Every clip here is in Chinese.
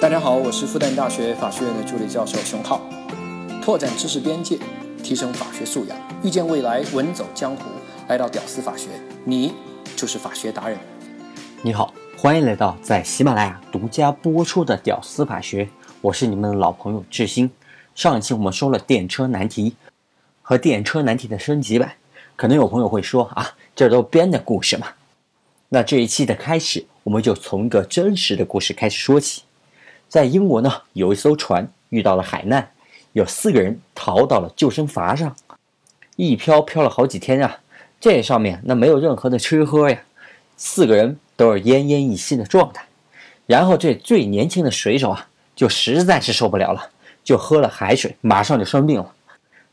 大家好，我是复旦大学法学院的助理教授熊浩。拓展知识边界，提升法学素养，遇见未来，稳走江湖。来到屌丝法学，你就是法学达人。你好，欢迎来到在喜马拉雅独家播出的《屌丝法学》，我是你们的老朋友志新。上一期我们说了电车难题和电车难题的升级版，可能有朋友会说啊，这都编的故事嘛？那这一期的开始，我们就从一个真实的故事开始说起。在英国呢，有一艘船遇到了海难，有四个人逃到了救生筏上，一漂漂了好几天啊。这上面那没有任何的吃喝呀，四个人都是奄奄一息的状态。然后这最年轻的水手啊，就实在是受不了了，就喝了海水，马上就生病了。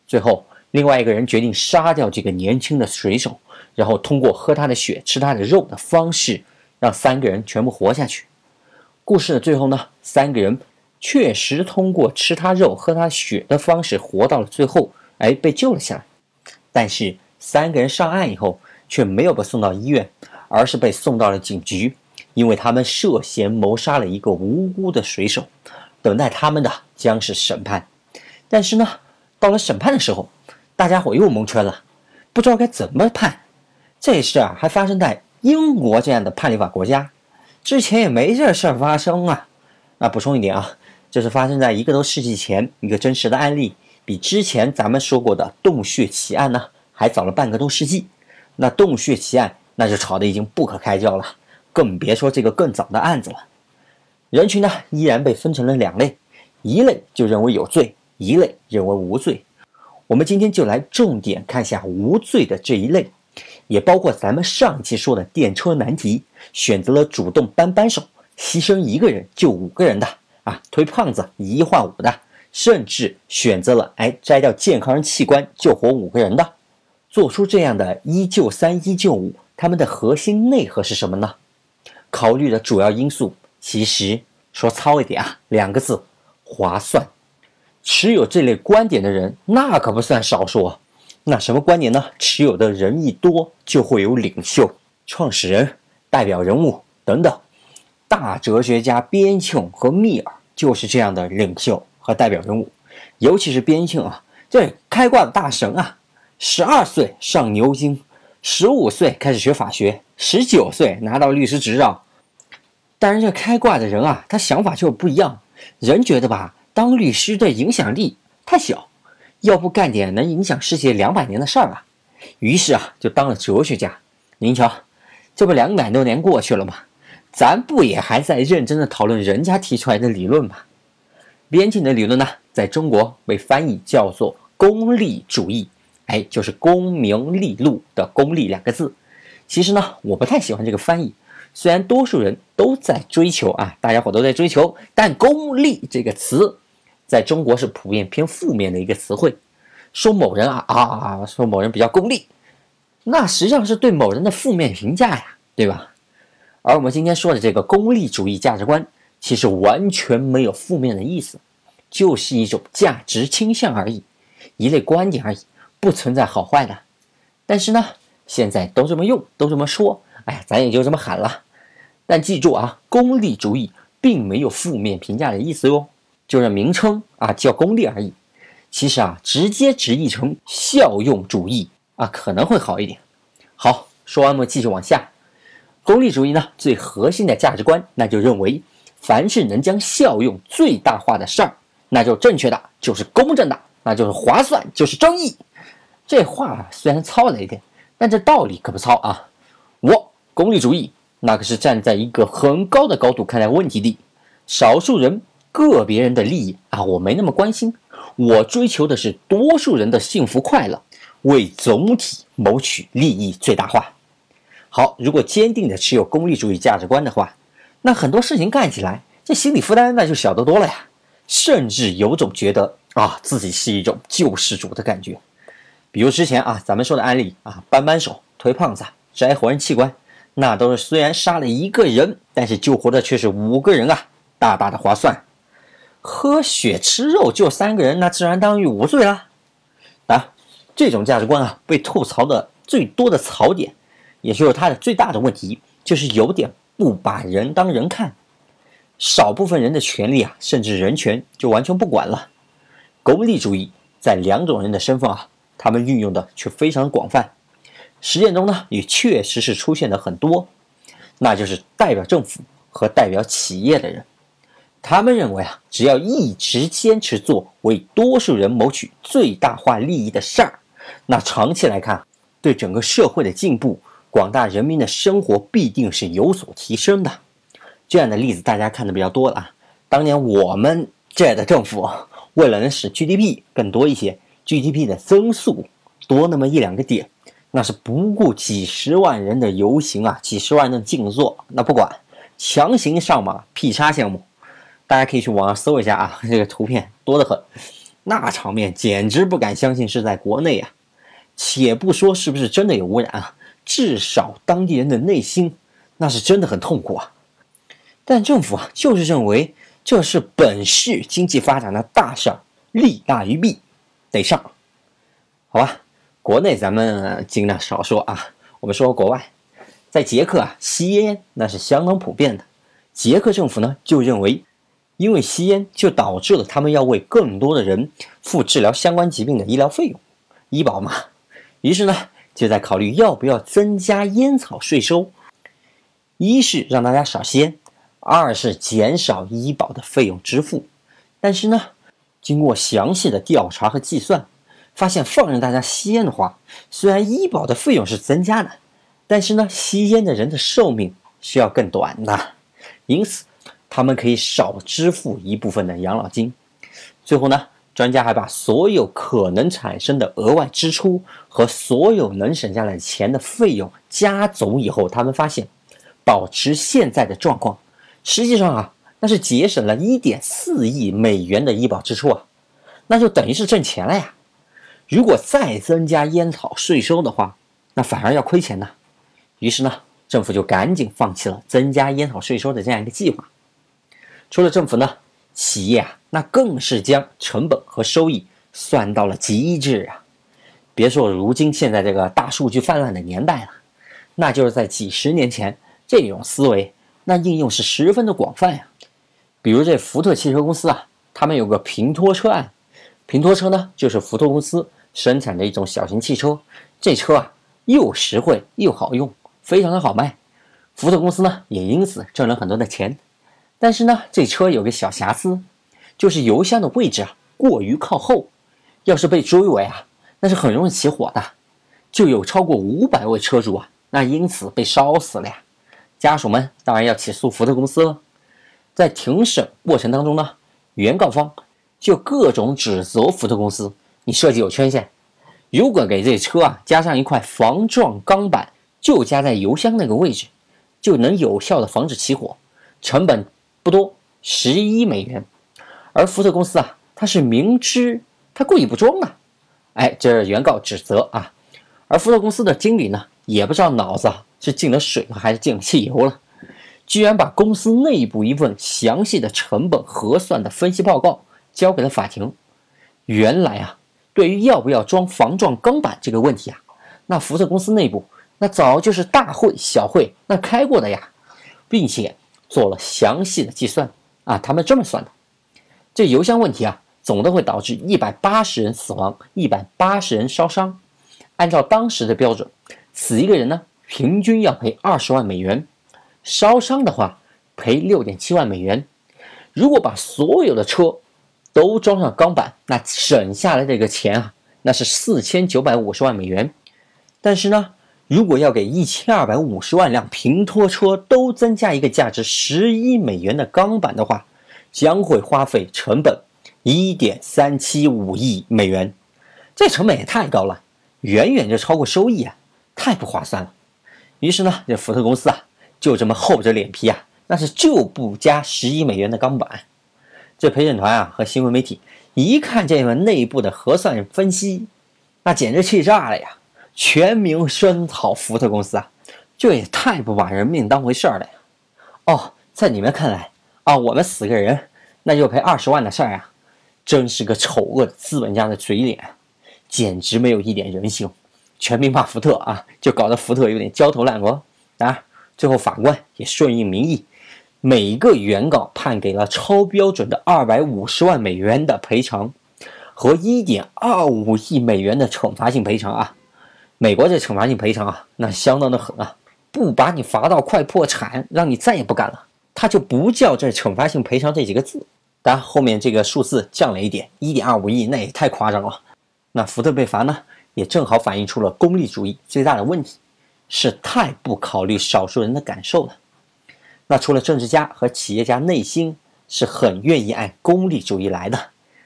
最后，另外一个人决定杀掉这个年轻的水手，然后通过喝他的血、吃他的肉的方式，让三个人全部活下去。故事的最后呢，三个人确实通过吃他肉、喝他血的方式活到了最后，哎，被救了下来。但是三个人上岸以后却没有被送到医院，而是被送到了警局，因为他们涉嫌谋杀了一个无辜的水手。等待他们的将是审判。但是呢，到了审判的时候，大家伙又蒙圈了，不知道该怎么判。这事啊，还发生在英国这样的判例法国家。之前也没这事儿发生啊！那，补充一点啊，这是发生在一个多世纪前一个真实的案例，比之前咱们说过的洞穴奇案呢还早了半个多世纪。那洞穴奇案那就吵得已经不可开交了，更别说这个更早的案子了。人群呢依然被分成了两类，一类就认为有罪，一类认为无罪。我们今天就来重点看一下无罪的这一类。也包括咱们上期说的电车难题，选择了主动搬扳手，牺牲一个人救五个人的啊，推胖子以一换五的，甚至选择了哎摘掉健康人器官救活五个人的，做出这样的一救三一救五，他们的核心内核是什么呢？考虑的主要因素其实说糙一点啊，两个字：划算。持有这类观点的人那可不算少数啊。那什么观点呢？持有的人一多，就会有领袖、创始人、代表人物等等。大哲学家边沁和密尔就是这样的领袖和代表人物。尤其是边沁啊，这开挂的大神啊，十二岁上牛津，十五岁开始学法学，十九岁拿到律师执照。但是这开挂的人啊，他想法就不一样。人觉得吧，当律师的影响力太小。要不干点能影响世界两百年的事儿啊？于是啊，就当了哲学家。您瞧，这不两百多年过去了吗？咱不也还在认真的讨论人家提出来的理论吗？边沁的理论呢，在中国被翻译叫做功利主义，哎，就是功名利禄的功利两个字。其实呢，我不太喜欢这个翻译。虽然多数人都在追求啊，大家伙都在追求，但功利这个词。在中国是普遍偏负面的一个词汇，说某人啊啊，说某人比较功利，那实际上是对某人的负面评价呀，对吧？而我们今天说的这个功利主义价值观，其实完全没有负面的意思，就是一种价值倾向而已，一类观点而已，不存在好坏的。但是呢，现在都这么用，都这么说，哎呀，咱也就这么喊了。但记住啊，功利主义并没有负面评价的意思哟。就是名称啊，叫功利而已。其实啊，直接直译成效用主义啊，可能会好一点。好，说完我们继续往下。功利主义呢，最核心的价值观，那就认为，凡是能将效用最大化的事儿，那就正确的，就是公正的，那就是划算，就是正义。这话虽然糙了一点，但这道理可不糙啊。我功利主义，那可是站在一个很高的高度看待问题的。少数人。个别人的利益啊，我没那么关心，我追求的是多数人的幸福快乐，为总体谋取利益最大化。好，如果坚定的持有功利主义价值观的话，那很多事情干起来，这心理负担那就小得多了呀，甚至有种觉得啊自己是一种救世主的感觉。比如之前啊咱们说的案例啊，扳扳手、推胖子、摘活人器官，那都是虽然杀了一个人，但是救活的却是五个人啊，大大的划算。喝血吃肉就三个人，那自然当于无罪了。啊，这种价值观啊，被吐槽的最多的槽点，也就是它的最大的问题，就是有点不把人当人看。少部分人的权利啊，甚至人权就完全不管了。功利主义在两种人的身份啊，他们运用的却非常广泛。实践中呢，也确实是出现了很多，那就是代表政府和代表企业的人。他们认为啊，只要一直坚持做为多数人谋取最大化利益的事儿，那长期来看，对整个社会的进步、广大人民的生活必定是有所提升的。这样的例子大家看的比较多了啊。当年我们这的政府为了能使 GDP 更多一些，GDP 的增速多那么一两个点，那是不顾几十万人的游行啊，几十万人的静坐，那不管，强行上马 P 叉项目，大家可以去网上搜一下啊，这个图片多得很，那场面简直不敢相信是在国内啊。且不说是不是真的有污染啊，至少当地人的内心那是真的很痛苦啊。但政府啊，就是认为这是本市经济发展的大事儿，利大于弊，得上。好吧，国内咱们尽量少说啊。我们说国外，在捷克啊，吸烟那是相当普遍的。捷克政府呢，就认为，因为吸烟就导致了他们要为更多的人付治疗相关疾病的医疗费用，医保嘛。于是呢，就在考虑要不要增加烟草税收，一是让大家少吸烟。二是减少医保的费用支付，但是呢，经过详细的调查和计算，发现放任大家吸烟的话，虽然医保的费用是增加的，但是呢，吸烟的人的寿命是要更短的，因此他们可以少支付一部分的养老金。最后呢，专家还把所有可能产生的额外支出和所有能省下来钱的费用加总以后，他们发现，保持现在的状况。实际上啊，那是节省了一点四亿美元的医保支出啊，那就等于是挣钱了呀。如果再增加烟草税收的话，那反而要亏钱呢。于是呢，政府就赶紧放弃了增加烟草税收的这样一个计划。除了政府呢，企业啊，那更是将成本和收益算到了极致啊。别说如今现在这个大数据泛滥的年代了，那就是在几十年前，这种思维。那应用是十分的广泛呀，比如这福特汽车公司啊，他们有个平拖车案，平拖车呢就是福特公司生产的一种小型汽车，这车啊又实惠又好用，非常的好卖，福特公司呢也因此挣了很多的钱。但是呢，这车有个小瑕疵，就是油箱的位置啊过于靠后，要是被追尾啊，那是很容易起火的，就有超过五百位车主啊，那因此被烧死了呀。家属们当然要起诉福特公司了。在庭审过程当中呢，原告方就各种指责福特公司：你设计有缺陷，如果给这车啊加上一块防撞钢板，就加在油箱那个位置，就能有效的防止起火，成本不多，十一美元。而福特公司啊，他是明知他故意不装啊，哎，这是原告指责啊。而福特公司的经理呢，也不知道脑子。是进了水了还是进了汽油了？居然把公司内部一份详细的成本核算的分析报告交给了法庭。原来啊，对于要不要装防撞钢板这个问题啊，那福特公司内部那早就是大会小会那开过的呀，并且做了详细的计算啊。他们这么算的：这油箱问题啊，总的会导致一百八十人死亡，一百八十人烧伤。按照当时的标准，死一个人呢？平均要赔二十万美元，烧伤的话赔六点七万美元。如果把所有的车都装上钢板，那省下来这个钱啊，那是四千九百五十万美元。但是呢，如果要给一千二百五十万辆平拖车都增加一个价值十一美元的钢板的话，将会花费成本一点三七五亿美元。这成本也太高了，远远就超过收益啊，太不划算了。于是呢，这福特公司啊，就这么厚着脸皮啊，那是就不加十亿美元的钢板。这陪审团啊和新闻媒体一看这份内部的核算分析，那简直气炸了呀！全民声讨福特公司啊，这也太不把人命当回事儿了呀！哦，在你们看来啊，我们死个人那就赔二十万的事儿啊，真是个丑恶的资本家的嘴脸，简直没有一点人性。全民骂福特啊，就搞得福特有点焦头烂额。当然，最后法官也顺应民意，每一个原告判给了超标准的二百五十万美元的赔偿，和一点二五亿美元的惩罚性赔偿啊！美国这惩罚性赔偿啊，那相当的狠啊！不把你罚到快破产，让你再也不干了，他就不叫这惩罚性赔偿这几个字。当然，后面这个数字降了一点，一点二五亿，那也太夸张了。那福特被罚呢，也正好反映出了功利主义最大的问题，是太不考虑少数人的感受了。那除了政治家和企业家内心是很愿意按功利主义来的，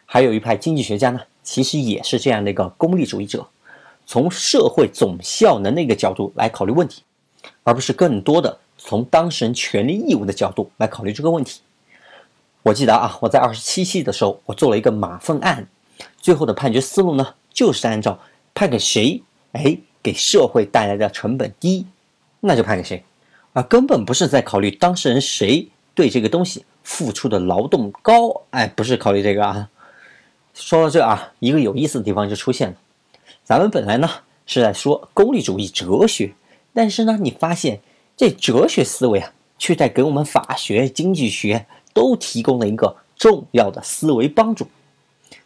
还有一派经济学家呢，其实也是这样的一个功利主义者，从社会总效能的一个角度来考虑问题，而不是更多的从当事人权利义务的角度来考虑这个问题。我记得啊，我在二十七期的时候，我做了一个马粪案，最后的判决思路呢，就是按照判给谁，哎，给社会带来的成本低，那就判给谁。啊，根本不是在考虑当事人谁对这个东西付出的劳动高，哎，不是考虑这个啊。说到这啊，一个有意思的地方就出现了。咱们本来呢是在说功利主义哲学，但是呢，你发现这哲学思维啊，却在给我们法学、经济学都提供了一个重要的思维帮助。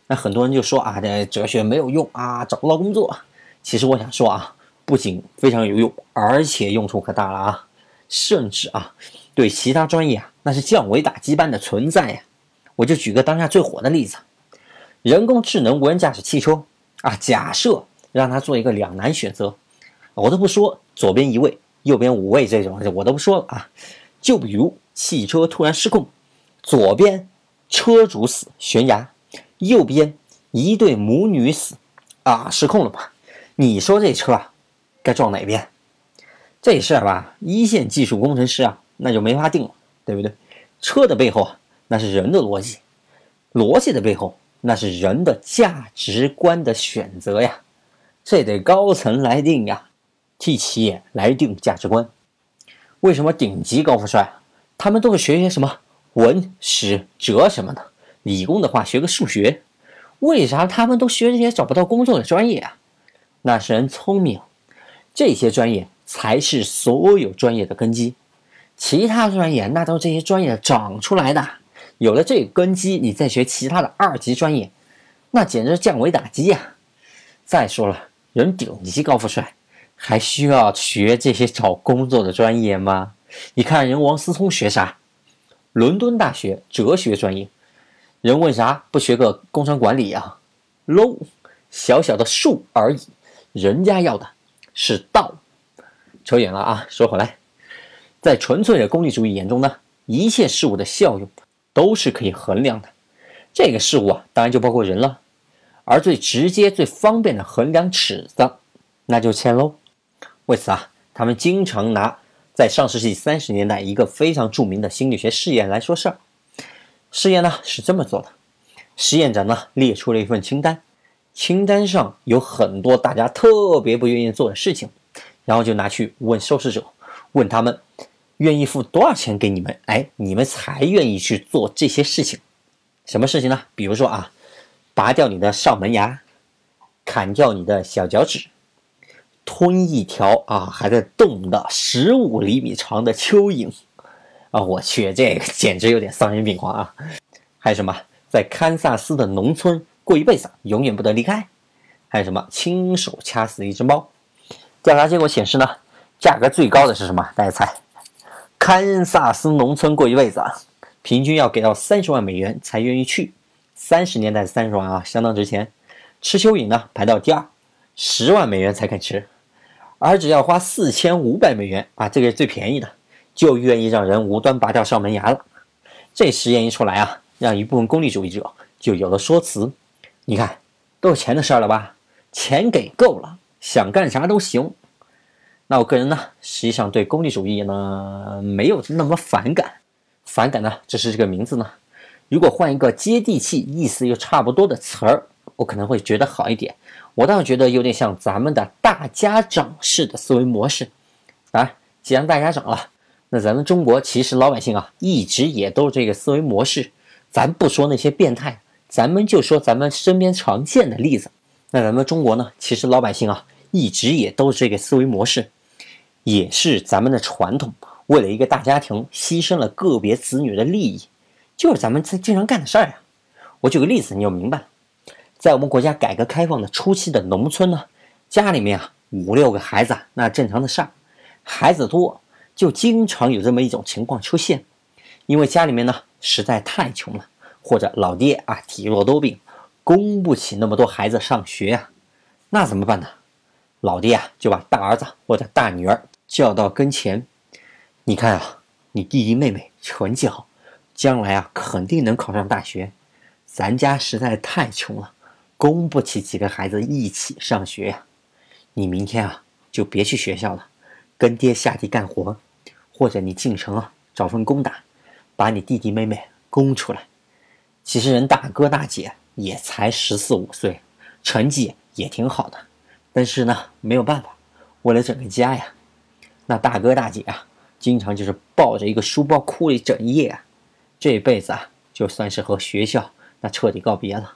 那很多人就说啊，这哲学没有用啊，找不到工作。其实我想说啊，不仅非常有用，而且用处可大了啊。甚至啊，对其他专业啊，那是降维打击般的存在呀。我就举个当下最火的例子，人工智能无人驾驶汽车啊。假设让他做一个两难选择，我都不说左边一位，右边五位这种，我都不说了啊。就比如汽车突然失控，左边车主死悬崖，右边一对母女死啊，失控了吧？你说这车啊，该撞哪边？这事儿吧，一线技术工程师啊，那就没法定了，对不对？车的背后啊，那是人的逻辑；逻辑的背后，那是人的价值观的选择呀。这得高层来定呀，替企业来定价值观。为什么顶级高富帅他们都是学些什么文史哲什么的？理工的话学个数学，为啥他们都学这些找不到工作的专业啊？那是人聪明，这些专业。才是所有专业的根基，其他专业那都是这些专业长出来的。有了这个根基，你再学其他的二级专业，那简直降维打击呀！再说了，人顶级高富帅还需要学这些找工作的专业吗？你看人王思聪学啥？伦敦大学哲学专业，人问啥不学个工商管理啊？low，小小的术而已，人家要的是道。扯远了啊！说回来，在纯粹的功利主义眼中呢，一切事物的效用都是可以衡量的。这个事物啊，当然就包括人了。而最直接、最方便的衡量尺子，那就钱喽。为此啊，他们经常拿在上世纪三十年代一个非常著名的心理学试验来说事儿。试验呢是这么做的：实验者呢列出了一份清单，清单上有很多大家特别不愿意做的事情。然后就拿去问受试者，问他们愿意付多少钱给你们，哎，你们才愿意去做这些事情。什么事情呢？比如说啊，拔掉你的上门牙，砍掉你的小脚趾，吞一条啊还在动的十五厘米长的蚯蚓。啊，我去，这个简直有点丧心病狂啊！还有什么，在堪萨斯的农村过一辈子，永远不得离开？还有什么，亲手掐死一只猫？调查结果显示呢，价格最高的是什么？大家猜，堪萨斯农村过一辈子啊，平均要给到三十万美元才愿意去。三十年代的三十万啊，相当值钱。吃蚯蚓呢，排到第二，十万美元才肯吃。而只要花四千五百美元啊，这个是最便宜的，就愿意让人无端拔掉上门牙了。这实验一出来啊，让一部分功利主义者就有了说辞。你看，都是钱的事儿了吧？钱给够了。想干啥都行，那我个人呢，实际上对功利主义呢没有那么反感，反感呢只是这个名字呢，如果换一个接地气、意思又差不多的词儿，我可能会觉得好一点。我倒觉得有点像咱们的大家长式的思维模式啊。既然大家长了，那咱们中国其实老百姓啊，一直也都是这个思维模式。咱不说那些变态，咱们就说咱们身边常见的例子。那咱们中国呢，其实老百姓啊。一直也都是这个思维模式，也是咱们的传统。为了一个大家庭牺牲了个别子女的利益，就是咱们经经常干的事儿啊。我举个例子，你就明白了。在我们国家改革开放的初期的农村呢，家里面啊五六个孩子那正常的事儿，孩子多就经常有这么一种情况出现，因为家里面呢实在太穷了，或者老爹啊体弱多病，供不起那么多孩子上学啊，那怎么办呢？老爹啊就把大儿子或者大女儿叫到跟前，你看啊，你弟弟妹妹成绩好，将来啊肯定能考上大学，咱家实在太穷了。供不起几个孩子一起上学呀，你明天啊就别去学校了，跟爹下地干活，或者你进城啊找份工打，把你弟弟妹妹供出来。其实人大哥大姐也才十四五岁，成绩也挺好的，但是呢没有办法，为了整个家呀，那大哥大姐啊经常就是抱着一个书包哭了一整夜啊，这辈子啊就算是和学校那彻底告别了。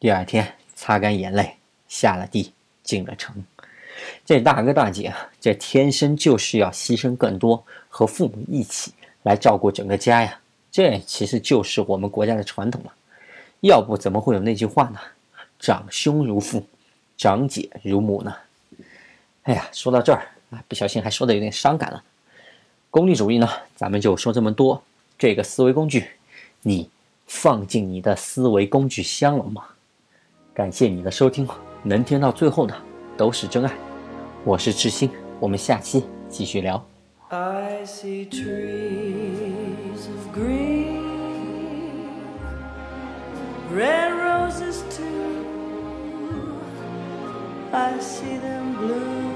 第二天，擦干眼泪，下了地，进了城。这大哥大姐啊，这天生就是要牺牲更多，和父母一起来照顾整个家呀。这其实就是我们国家的传统嘛。要不怎么会有那句话呢？“长兄如父，长姐如母”呢？哎呀，说到这儿啊，不小心还说的有点伤感了。功利主义呢，咱们就说这么多。这个思维工具，你放进你的思维工具箱了吗？感谢你的收听，能听到最后的都是真爱。我是志新，我们下期继续聊。I see trees of green, red roses too. I see them bloom